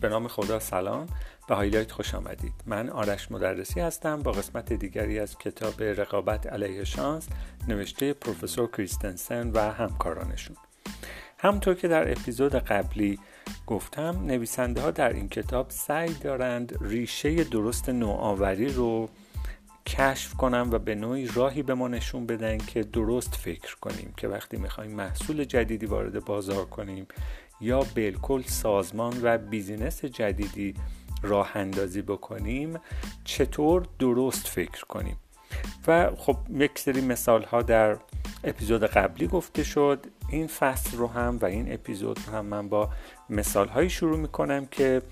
به نام خدا سلام به هایلایت خوش آمدید. من آرش مدرسی هستم با قسمت دیگری از کتاب رقابت علیه شانس نوشته پروفسور کریستنسن و همکارانشون. همونطور که در اپیزود قبلی گفتم نویسنده ها در این کتاب سعی دارند ریشه درست نوآوری رو کشف کنن و به نوعی راهی به ما نشون بدن که درست فکر کنیم. که وقتی می‌خوایم محصول جدیدی وارد بازار کنیم یا بالکل سازمان و بیزینس جدیدی راه اندازی بکنیم چطور درست فکر کنیم؟ و خب یک سری مثال ها در اپیزود قبلی گفته شد. این فصل رو هم و این اپیزود رو هم من با مثال هایی شروع می‌کنم که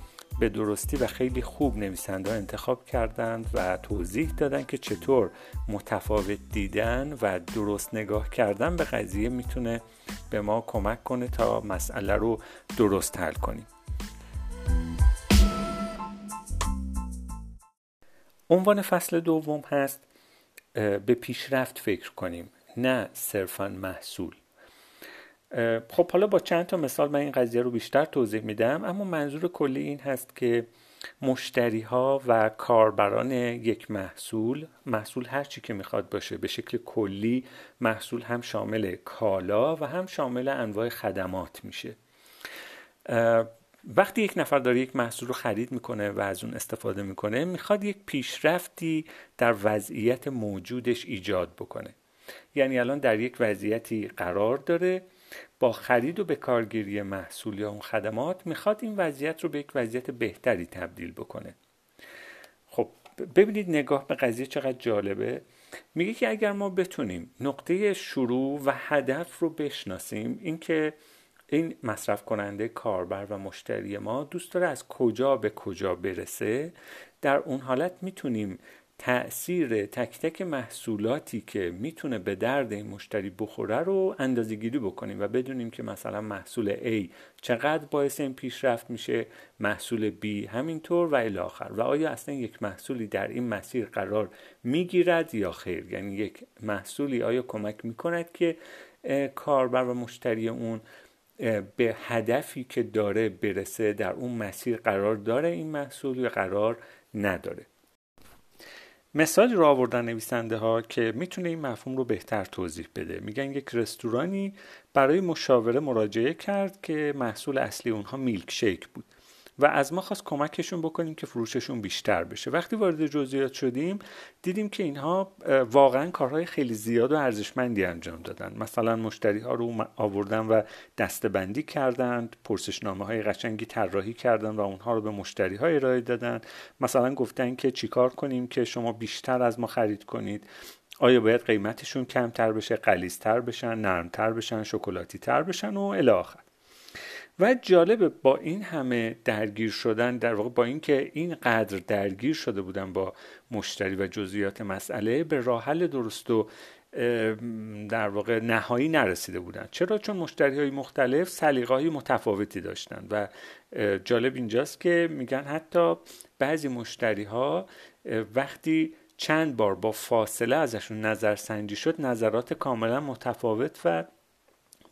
به درستی و خیلی خوب نویسنده انتخاب کردند و توضیح دادن که چطور متفاوت دیدن و درست نگاه کردن به قضیه می‌تونه به ما کمک کنه تا مسئله رو درست حل کنیم. عنوان فصل دوم هست به پیشرفت فکر کنیم نه صرفا محصول. خب حالا با چند تا مثال من این قضیه رو بیشتر توضیح میدم اما منظور کلی این هست که مشتری ها و کاربران یک محصول محصول هر چی که می‌خواد باشه به شکل کلی محصول هم شامل کالا و هم شامل انواع خدمات میشه. وقتی یک نفر داره یک محصول رو خرید می‌کنه و از اون استفاده می‌کنه می‌خواد یک پیشرفتی در وضعیت موجودش ایجاد بکنه. یعنی الان در یک وضعیتی قرار داره با خرید و به کارگیری محصول یا اون خدمات می‌خواد این وضعیت رو به یک وضعیت بهتری تبدیل بکنه. خب ببینید نگاه به قضیه چقدر جالبه. میگه که اگر ما بتونیم نقطه شروع و هدف رو بشناسیم اینکه این مصرف کننده کاربر و مشتری ما دوست داره از کجا به کجا برسه در اون حالت می‌تونیم تأثیر تک تک محصولاتی که می‌تونه به درد این مشتری بخوره رو اندازه گیری بکنیم و بدونیم که مثلا محصول A چقدر باعث این پیشرفت میشه محصول B همینطور و الاخر و آیا اصلا یک محصولی در این مسیر قرار می‌گیرد یا خیر؟ یعنی یک محصولی آیا کمک می‌کند که کاربر و مشتری اون به هدفی که داره برسه در اون مسیر قرار داره این محصول یا قرار نداره؟ مثالی رو آوردن نویسنده ها که می‌تونه این مفهوم رو بهتر توضیح بده. میگن یک رستورانی برای مشاوره مراجعه کرد که محصول اصلی اونها میلک شیک بود. و از ما خواست کمکشون بکنیم که فروششون بیشتر بشه. وقتی وارد جزئیات شدیم دیدیم که اینها واقعا کارهای خیلی زیاد و ارزشمندی انجام دادن. مثلا مشتری ها رو آوردن و دستبندی کردند پرسشنامه های قشنگی طراحی کردن و اونها رو به مشتری ها ارائه دادن. مثلا گفتن که چیکار کنیم که شما بیشتر از ما خرید کنید؟ آیا باید قیمتشون کمتر بشه قلیزتر بشن نرمتر بشن شکلاتی تر بشن و الی آخر. و جالبه با این همه درگیر شدن در واقع با اینکه اینقدر درگیر شده بودن با مشتری و جزئیات مسئله به راه حل درست و در واقع نهایی نرسیده بودن. چرا؟ چون مشتری های مختلف سلیقه های متفاوتی داشتن و جالب اینجاست که میگن حتی بعضی مشتری ها وقتی چند بار با فاصله ازشون نظرسنجی شد نظرات کاملا متفاوت و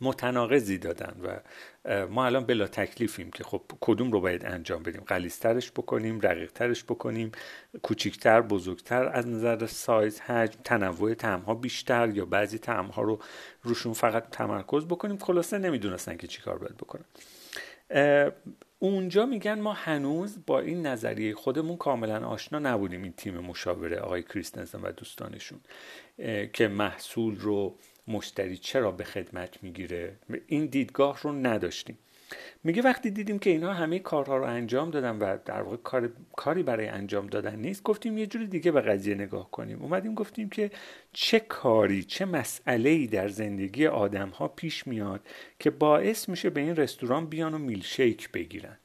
متناقضی دادن و ما الان بلا تکلیفیم که خب کدوم رو باید انجام بدیم؟ قلیسترش بکنیم رقیقترش بکنیم کوچیکتر بزرگتر؟ از نظر سایز حجم تنوع تعمها بیشتر یا بعضی تعمها رو روشون فقط تمرکز بکنیم؟ خلاصه نمی‌دونستن که چیکار باید بکنن. اونجا میگن ما هنوز با این نظریه خودمون کاملا آشنا نبودیم این تیم مشاوره آقای کریستنسن و دوستانشون که محصول رو مشتری چرا به خدمت می‌گیره؟ این دیدگاه رو نداشتیم. میگه وقتی دیدیم که اینها همه کارها رو انجام دادن و در واقع کار، کاری برای انجام دادن نیست گفتیم یه جوری دیگه به قضیه نگاه کنیم. اومدیم گفتیم که چه کاری چه مسئله ای در زندگی آدم ها پیش میاد که باعث میشه به این رستوران بیان و میلشیک بگیرن.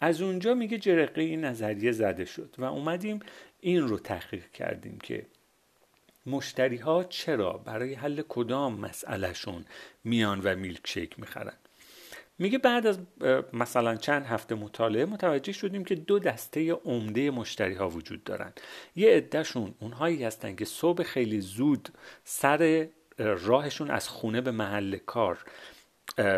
از اونجا میگه جرقه این نظریه زده شد و اومدیم این رو تحقیق کردیم که مشتری ها چرا برای حل کدام مسئلهشون میان و میلک شیک می‌خرن؟ میگه بعد از مثلا چند هفته مطالعه متوجه شدیم که دو دسته عمده مشتری ها وجود دارن. یه عدهشون اونهایی هستن که صبح خیلی زود سر راهشون از خونه به محل کار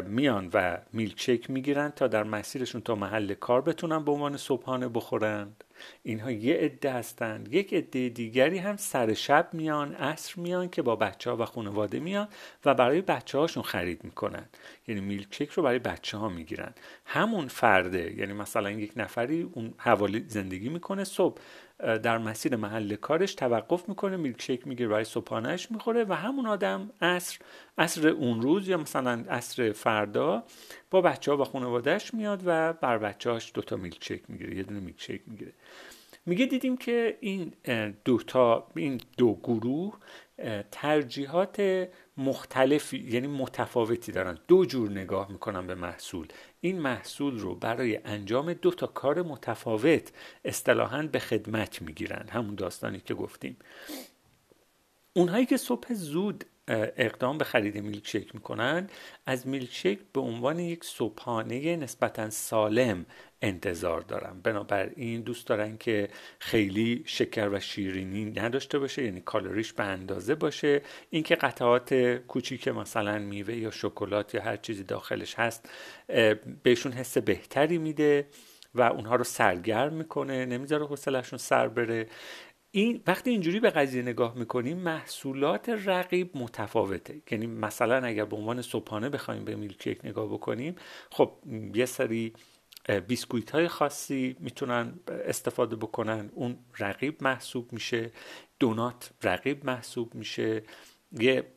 میان و میلکشیک می‌گیرن تا در مسیرشون تا محل کار بتونن به عنوان صبحانه بخورند. اینها یه عده هستند. یک عده دیگری هم سر شب میان عصر میان که با بچه ها و خانواده میان و برای بچه هاشون خرید می‌کنن. یعنی میلکشیک رو برای بچه ها می‌گیرن. همون فرده یعنی مثلا یک نفری اون حوالی زندگی می‌کنه صبح در مسیر محل کارش توقف می‌کنه میلکشیک می‌گیره برای صبحانهش می‌خوره و همون آدم عصر عصر اون روز یا مثلا عصر فردا با بچه ها و خانوادهش میاد و بر بچه هاش دوتا میلکشیک می‌گیره یه دونه میلکشیک می‌گیره. میگه دیدیم که این دو تا این دو گروه ترجیحات مختلفی یعنی متفاوتی دارن. دو جور نگاه می‌کنن به محصول. این محصول رو برای انجام دو تا کار متفاوت اصطلاحا به خدمت می‌گیرن. همون داستانی که گفتیم. اونهایی که صبح زود اقدام به خرید میلکشیک می‌کنن از میلکشیک به عنوان یک صبحانه نسبتا سالم انتظار دارن بنابراین دوست دارن که خیلی شکر و شیرینی نداشته باشه یعنی کالریش به اندازه باشه. اینکه قطعات کوچیک مثلا میوه یا شکلات یا هر چیزی داخلش هست بهشون حس بهتری میده و اونها رو سرگرم می‌کنه نمی‌ذاره حوصلهشون سر بره. این وقتی اینجوری به قضیه نگاه می‌کنیم محصولات رقیب متفاوته. یعنی مثلا اگر به عنوان صبحانه بخوایم به میلکیک نگاه بکنیم خب یه سری بیسکویت های خاصی می‌تونن استفاده بکنن. اون رقیب محسوب میشه. دونات رقیب محسوب میشه. یه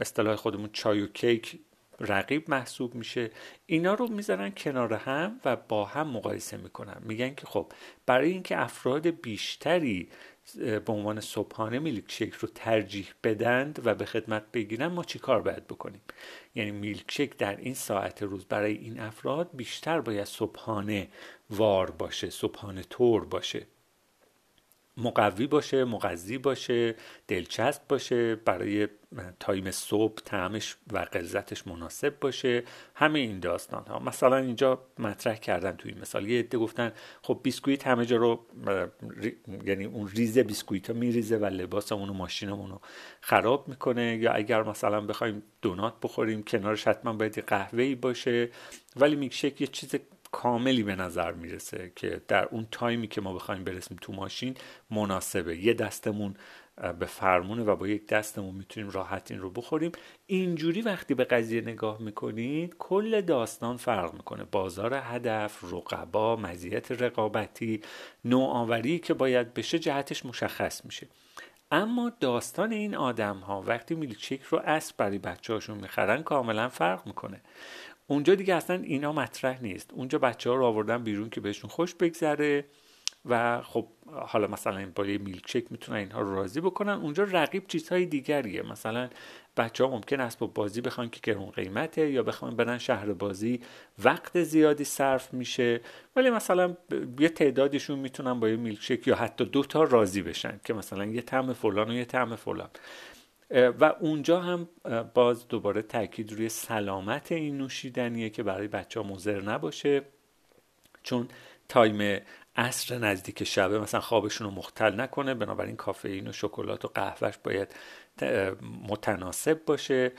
اصطلاح خودمون چای و کیک رقیب محسوب میشه. اینا رو می‌ذارن کنار هم و با هم مقایسه می‌کنن. میگن که خب برای اینکه افراد بیشتری به عنوان صبحانه میلک شیک رو ترجیح بدند و به خدمت بگیرن ما چی کار باید بکنیم؟ یعنی میلک شیک در این ساعت روز برای این افراد بیشتر باید صبحانه وار باشه صبحانه طور باشه. مقوی باشه مغذی باشه دلچسب باشه برای time صبح طعمش و غلظتش مناسب باشه. همه این داستان ها مثلا اینجا مطرح کردن توی این مثال. یه عده گفتن خب بیسکویت همه جا رو یعنی اون ریزه بیسکویت ها میریزه و لباسمون و ماشینمون رو خراب می‌کنه. یا اگر مثلا بخوایم دونات بخوریم کنارش حتما باید قهوه‌ای باشه. ولی milkshake یه چیز کاملی به نظر می‌رسه که در اون time ی که ما بخوایم برسیم تو ماشین مناسبه. یه دستمون به فرمونه و با یک دستمون می‌تونیم راحت این رو بخوریم. اینجوری وقتی به قضیه نگاه می‌کنید کل داستان فرق می‌کنه. بازار هدف رقبا مزیت رقابتی نوآوری که باید بشه جهتش مشخص میشه. اما داستان این آدم ها وقتی میلکشیک رو اسب برای بچه هاشون می‌خرن کاملا فرق می‌کنه. اونجا دیگه اصلا اینا مطرح نیست. اونجا بچه ها رو آوردن بیرون که بهشون خوش بگذره و خب حالا مثلا با یه میلکشیک می‌تونن اینها رو راضی بکنن. اونجا رقیب چیزهای دیگریه. مثلا بچه ها ممکن است با بازی بخوان که گرون قیمته یا بخوان برن شهر بازی. وقت زیادی صرف میشه. ولی مثلا یه تعدادشون می‌تونن با یه میلکشیک یا حتی دو تا راضی بشن که مثلا یه طعم فلان و یه طعم فلان. و اونجا هم باز دوباره تاکید روی سلامت این نوشیدنیه که برای بچه ها مضر نباشه. چون تایم عصر نزدیک شبه مثلا خوابشون رو مختل نکنه بنابراین کافئین و شکلات و قهوهش باید متناسب باشه.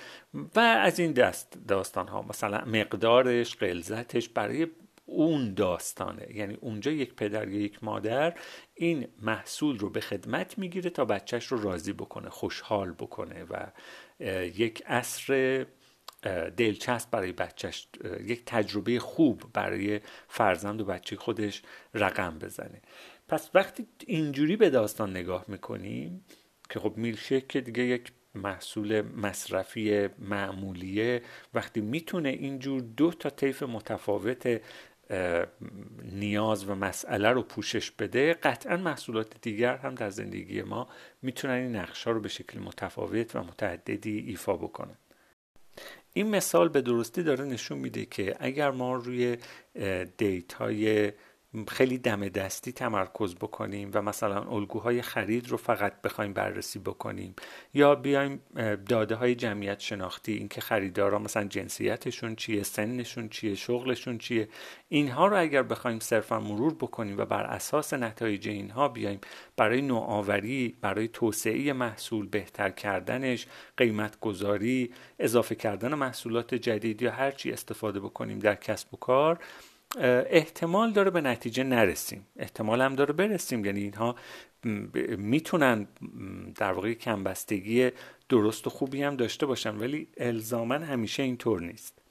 و از این دست داستان ها مثلا مقدارش قلزتش برای اون داستانه. یعنی اونجا یک پدر یا یک مادر این محصول رو به خدمت می‌گیره تا بچهش رو راضی بکنه خوشحال بکنه و یک عصر دلچسب برای بچهش یک تجربه خوب برای فرزند و بچه خودش رقم بزنه. پس وقتی اینجوری به داستان نگاه می‌کنیم که خب میلشک که دیگه یک محصول مصرفی معمولیه وقتی می‌تونه اینجور دو تا طیف متفاوت نیاز و مسئله رو پوشش بده قطعا محصولات دیگر هم در زندگی ما می‌تونن این نقشه رو به شکل متفاوت و متعددی ایفا بکنن. این مثال به درستی داره نشون میده که اگر ما روی دیتای خیلی دم دستی تمرکز بکنیم و مثلا الگوهای خرید رو فقط بخوایم بررسی بکنیم. یا بیایم داده های جمعیت شناختی اینکه خریدارا مثلا جنسیتشون چیه سنشون چیه شغلشون چیه اینها رو اگر بخوایم صرفا مرور بکنیم و بر اساس نتایج اینها بیایم برای نوآوری برای توسعه محصول بهتر کردنش قیمت گذاری اضافه کردن محصولات جدید یا هر چی استفاده بکنیم در کسب و کار احتمال داره به نتیجه نرسیم. احتمال هم داره برسیم. یعنی اینها می‌تونن در واقع کمبستگی درست و خوبی هم داشته باشن ولی الزاما همیشه اینطور نیست.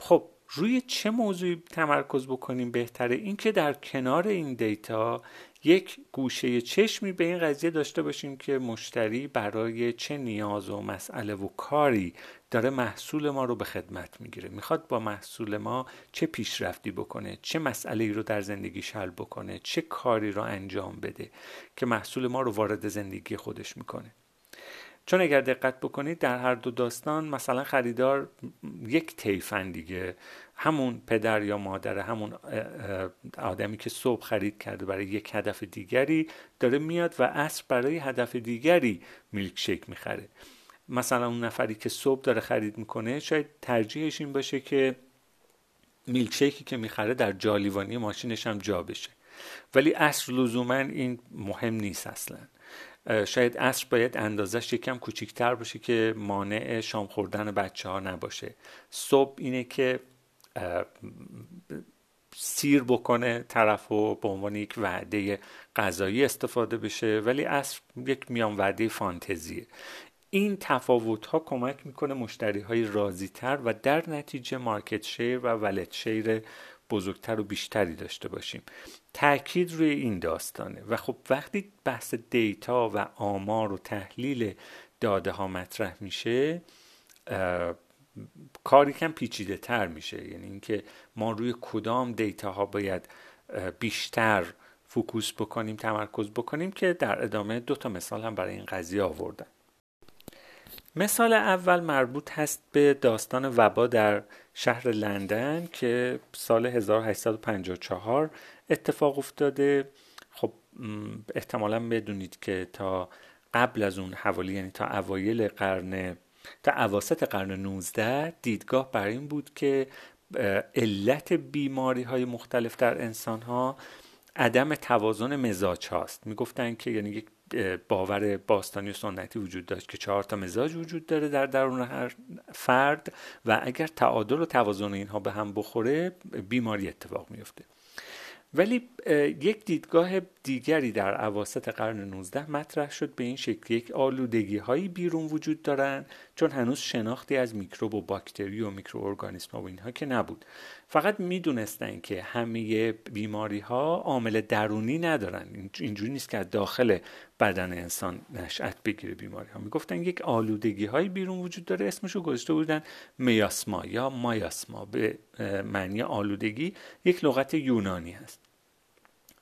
خب روی چه موضوعی تمرکز بکنیم بهتره؟ اینکه در کنار این دیتا یک گوشه چشمی به این قضیه داشته باشیم که مشتری برای چه نیاز و مسئله و کاری داره محصول ما رو به خدمت می‌گیره. می‌خواد با محصول ما چه پیشرفتی بکنه چه مسئله ای رو در زندگی حل بکنه چه کاری رو انجام بده که محصول ما رو وارد زندگی خودش می‌کنه. چون اگر دقت بکنید در هر دو داستان مثلا خریدار یک تیفن دیگه همون پدر یا مادر همون آدمی که صبح خرید کرده برای یک هدف دیگری داره میاد و اصر برای هدف دیگری میلک شیک می‌خره. مثلا اون نفری که صبح داره خرید می‌کنه شاید ترجیحش این باشه که میلک شیکی که می‌خره در جالیوانی ماشینش هم جا بشه. ولی اصر لزوما این مهم نیست اصلا. شاید اصر باید اندازش یکم کوچیکتر باشه که مانع شام خوردن بچه ها نباشه. صبح اینه که سیر بکنه طرف و به عنوان یک وعده غذایی استفاده بشه. ولی اصر یک میان وعده فانتزیه. این تفاوت ها کمک می‌کنه مشتری های راضی تر و در نتیجه مارکت شیر و ولت شیر بزرگتر و بیشتری داشته باشیم. تاکید روی این داستانه و خب وقتی بحث دیتا و آمار و تحلیل داده ها مطرح میشه کار یکم پیچیده تر میشه. یعنی اینکه ما روی کدام data ها باید بیشتر focus بکنیم تمرکز بکنیم که در ادامه دو تا مثال هم برای این قضیه آوردن. مثال اول مربوط هست به داستان وبا در شهر لندن که سال 1854 اتفاق افتاده. خب احتمالا بدونید که تا قبل از اون حوالی یعنی تا اوایل قرن تا اواسط قرن 19 دیدگاه بر این بود که علت بیماری های مختلف در انسان ها عدم توازن مزاج هاست. می‌گفتن که یعنی یک باور باستانی و سنتی وجود داشت که چهار تا مزاج وجود داره در درون هر فرد و اگر تعادل و توازن اینها به هم بخوره بیماری اتفاق میفته ولی یک دیدگاه دیگری در عواسط قرن 19 مطرح شد به این شکل. یک آلودگی هایی بیرون وجود دارن چون هنوز شناختی از میکروب و باکتری و میکروارگانیسم و اینها که نبود. فقط می‌دونستن که همه بیماری ها عامل درونی ندارن. اینجوری نیست که داخل بدن انسان نشأت بگیره بیماری ها می‌گفتن یک آلودگی هایی بیرون وجود داره اسمشو گذاشته بودن میاسما یا مایاسما. به معنی آلودگی یک لغت یونانی هست.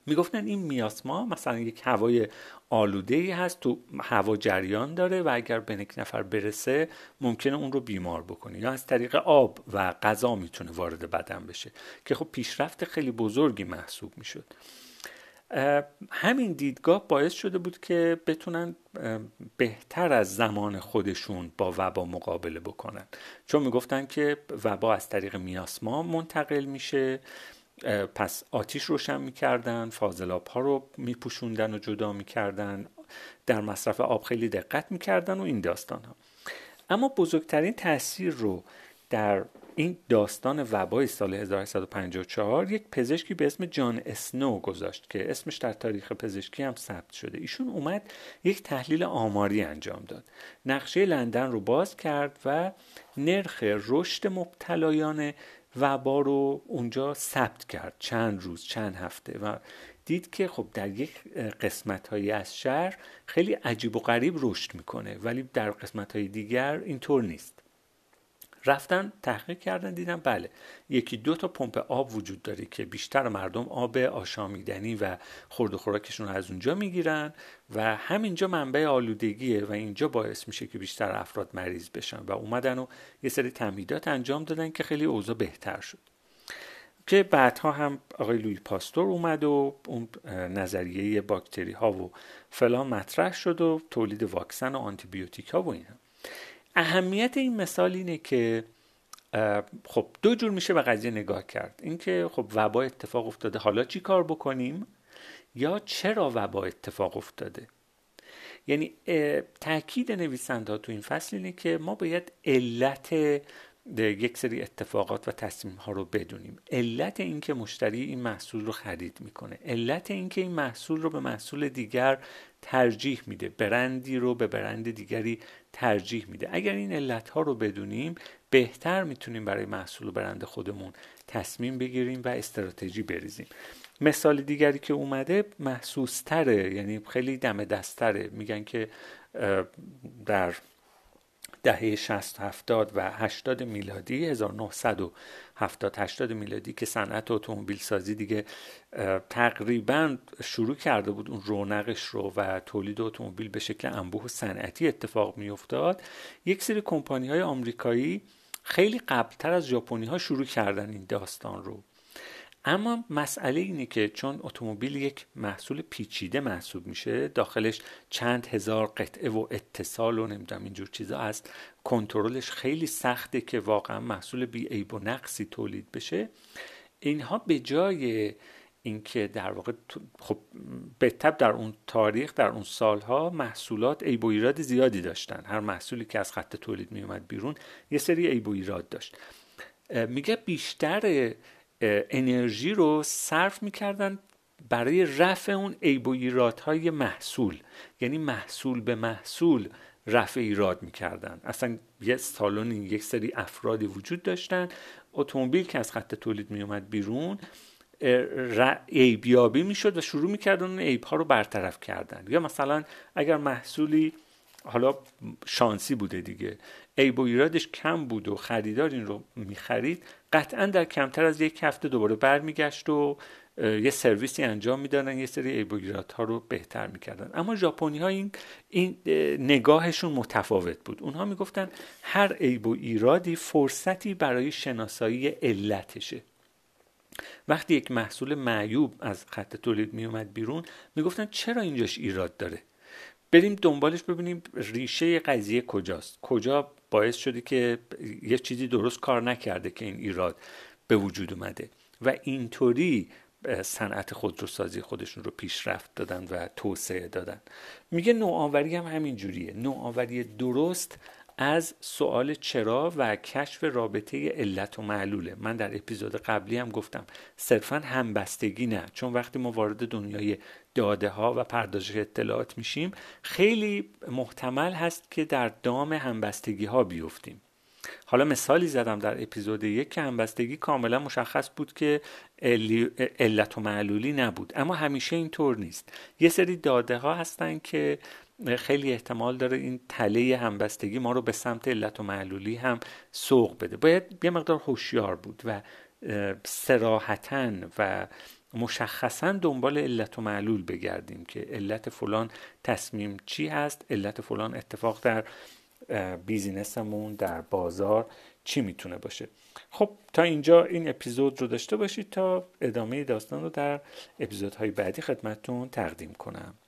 می‌گفتن این میاسما مثلا یک هوای آلوده ای هست تو هوا جریان داره و اگر به یک نفر برسه ممکنه اون رو بیمار بکنه. یا از طریق آب و غذا می‌تونه وارد بدن بشه. که خب پیشرفت خیلی بزرگی محسوب می‌شد. همین دیدگاه باعث شده بود که بتونن بهتر از زمان خودشون با وبا مقابله بکنن. چون می‌گفتن که وبا از طریق میاسما منتقل میشه. پس آتیش روشن می‌کردن فاضلاب ها رو میپوشوندن و جدا می‌کردن در مصرف آب خیلی دقت می‌کردن و این داستان ها اما بزرگترین تاثیر رو در این داستان وبای سال 1854 یک پزشکی به اسم جان اسنو گذاشت که اسمش در تاریخ پزشکی هم ثبت شده. ایشون اومد یک تحلیل آماری انجام داد. نقشه لندن رو باز کرد و نرخ رشد مبتلایان وبا رو اونجا ثبت کرد چند روز چند هفته و دید که خب در یک قسمت هایی از شهر خیلی عجیب و غریب رشد می‌کنه ولی در قسمت های دیگر اینطور نیست. رفتن تحقیق کردن دیدن. بله. یکی دو تا پمپ آب وجود داره که بیشتر مردم آب آشامیدنی و خورد و خوراکشون از اونجا می‌گیرن و همینجا منبع آلودگیه و اینجا باعث میشه که بیشتر افراد مریض بشن و اومدن و یه سری تمهیدات انجام دادن که خیلی اوضاع بهتر شد. که بعدها هم آقای لوی پاستور اومد و اون نظریه باکتری ها و فلان مطرح شد و تولید واکسن و آنتیبیوتیک ها و اینا. اهمیت این مثال اینه که خب دو جور میشه به قضیه نگاه کرد. اینکه خب وبا اتفاق افتاده حالا چی کار بکنیم؟ یا چرا وبا اتفاق افتاده؟ یعنی تاکید نویسنده تو این فصل اینه که ما باید علت یک سری اتفاقات و تصمیم ها رو بدونیم. علت اینکه مشتری این محصول رو خرید می‌کنه. علت اینکه این محصول رو به محصول دیگر ترجیح میده. برندی رو به برند دیگری ترجیح میده. اگر این علت ها رو بدونیم بهتر می‌تونیم برای محصول و برند خودمون تصمیم بگیریم و استراتژی بریزیم. مثال دیگری که اومده محسوس تره یعنی خیلی دم دستره میگن که در دهه 60 70 و 80 میلادی 1970 80 میلادی که صنعت اتومبیل سازی دیگه تقریبا شروع کرده بود اون رونقش رو و تولید اتومبیل به شکل انبوه و صنعتی اتفاق میافتاد. یک سری کمپانی های آمریکایی خیلی قبلتر از ژاپنی ها شروع کردن این داستان رو. اما مسئله اینه که چون اتومبیل یک محصول پیچیده محسوب میشه داخلش چند هزار قطعه و اتصال و نمی‌دونم اینجور چیزا هست. کنترلش خیلی سخته که واقعا محصول بی عیب و نقصی تولید بشه. اینها به جای اینکه در واقع خب به در اون تاریخ در اون سالها محصولات عیب و ایراد زیادی داشتن. هر محصولی که از خط تولید میومد بیرون یه سری عیب و ایراد داشت. میگه بیشتر انرژی رو صرف می‌کردن برای رفع اون عیب و ایرادهای محصول. یعنی محصول به محصول رفع ایراد می‌کردن. اصلا یه سالونی یک سری افرادی وجود داشتن. اتومبیل که از خط تولید میومد بیرون عیبیابی می‌شد و شروع می‌کردن اون عیب ها رو برطرف کردن. یا مثلا اگر محصولی حالا شانسی بوده دیگه. عیب و ایرادش کم بود و خریدار این رو می‌خرید. قطعا در کمتر از یک هفته دوباره برمیگشت و یه سرویسی انجام می‌دادن یه سری عیب و ها رو بهتر می‌کردن. اما ژاپنی ها این این نگاهشون متفاوت بود. اونها می‌گفتن هر عیب و ایرادی فرصتی برای شناسایی علتشه. وقتی یک محصول معیوب از خط تولید میومد بیرون می‌گفتن چرا اینجاش ایراد داره؟ بریم دنبالش ببینیم ریشه قضیه کجاست. کجا باعث شده که یه چیزی درست کار نکرده که این ایراد به وجود اومده. و اینطوری صنعت خودروسازی خودشون رو پیشرفت دادن و توسعه دادن. میگه نوآوری هم همین جوریه. نوآوری درست از سوال چرا و کشف رابطه علت و معلوله. من در اپیزود قبلی هم گفتم صرفا همبستگی نه. چون وقتی ما وارد دنیای داده ها و پردازش اطلاعات میشیم. خیلی محتمل هست که در دام همبستگی ها بیفتیم. حالا مثالی زدم در اپیزود یک که همبستگی کاملا مشخص بود که علت و معلولی نبود. اما همیشه اینطور نیست. یه سری داده ها هستن که خیلی احتمال داره این تله همبستگی ما رو به سمت علت و معلولی هم سوق بده. باید یه مقدار هوشیار بود و سراحتا و مشخصا دنبال علت و معلول بگردیم که علت فلان تصمیم چی هست علت فلان اتفاق در بیزینسمون در بازار چی می‌تونه باشه. خب تا اینجا این اپیزود رو داشته باشید تا ادامه داستان رو در اپیزودهای بعدی خدمتتون تقدیم کنم.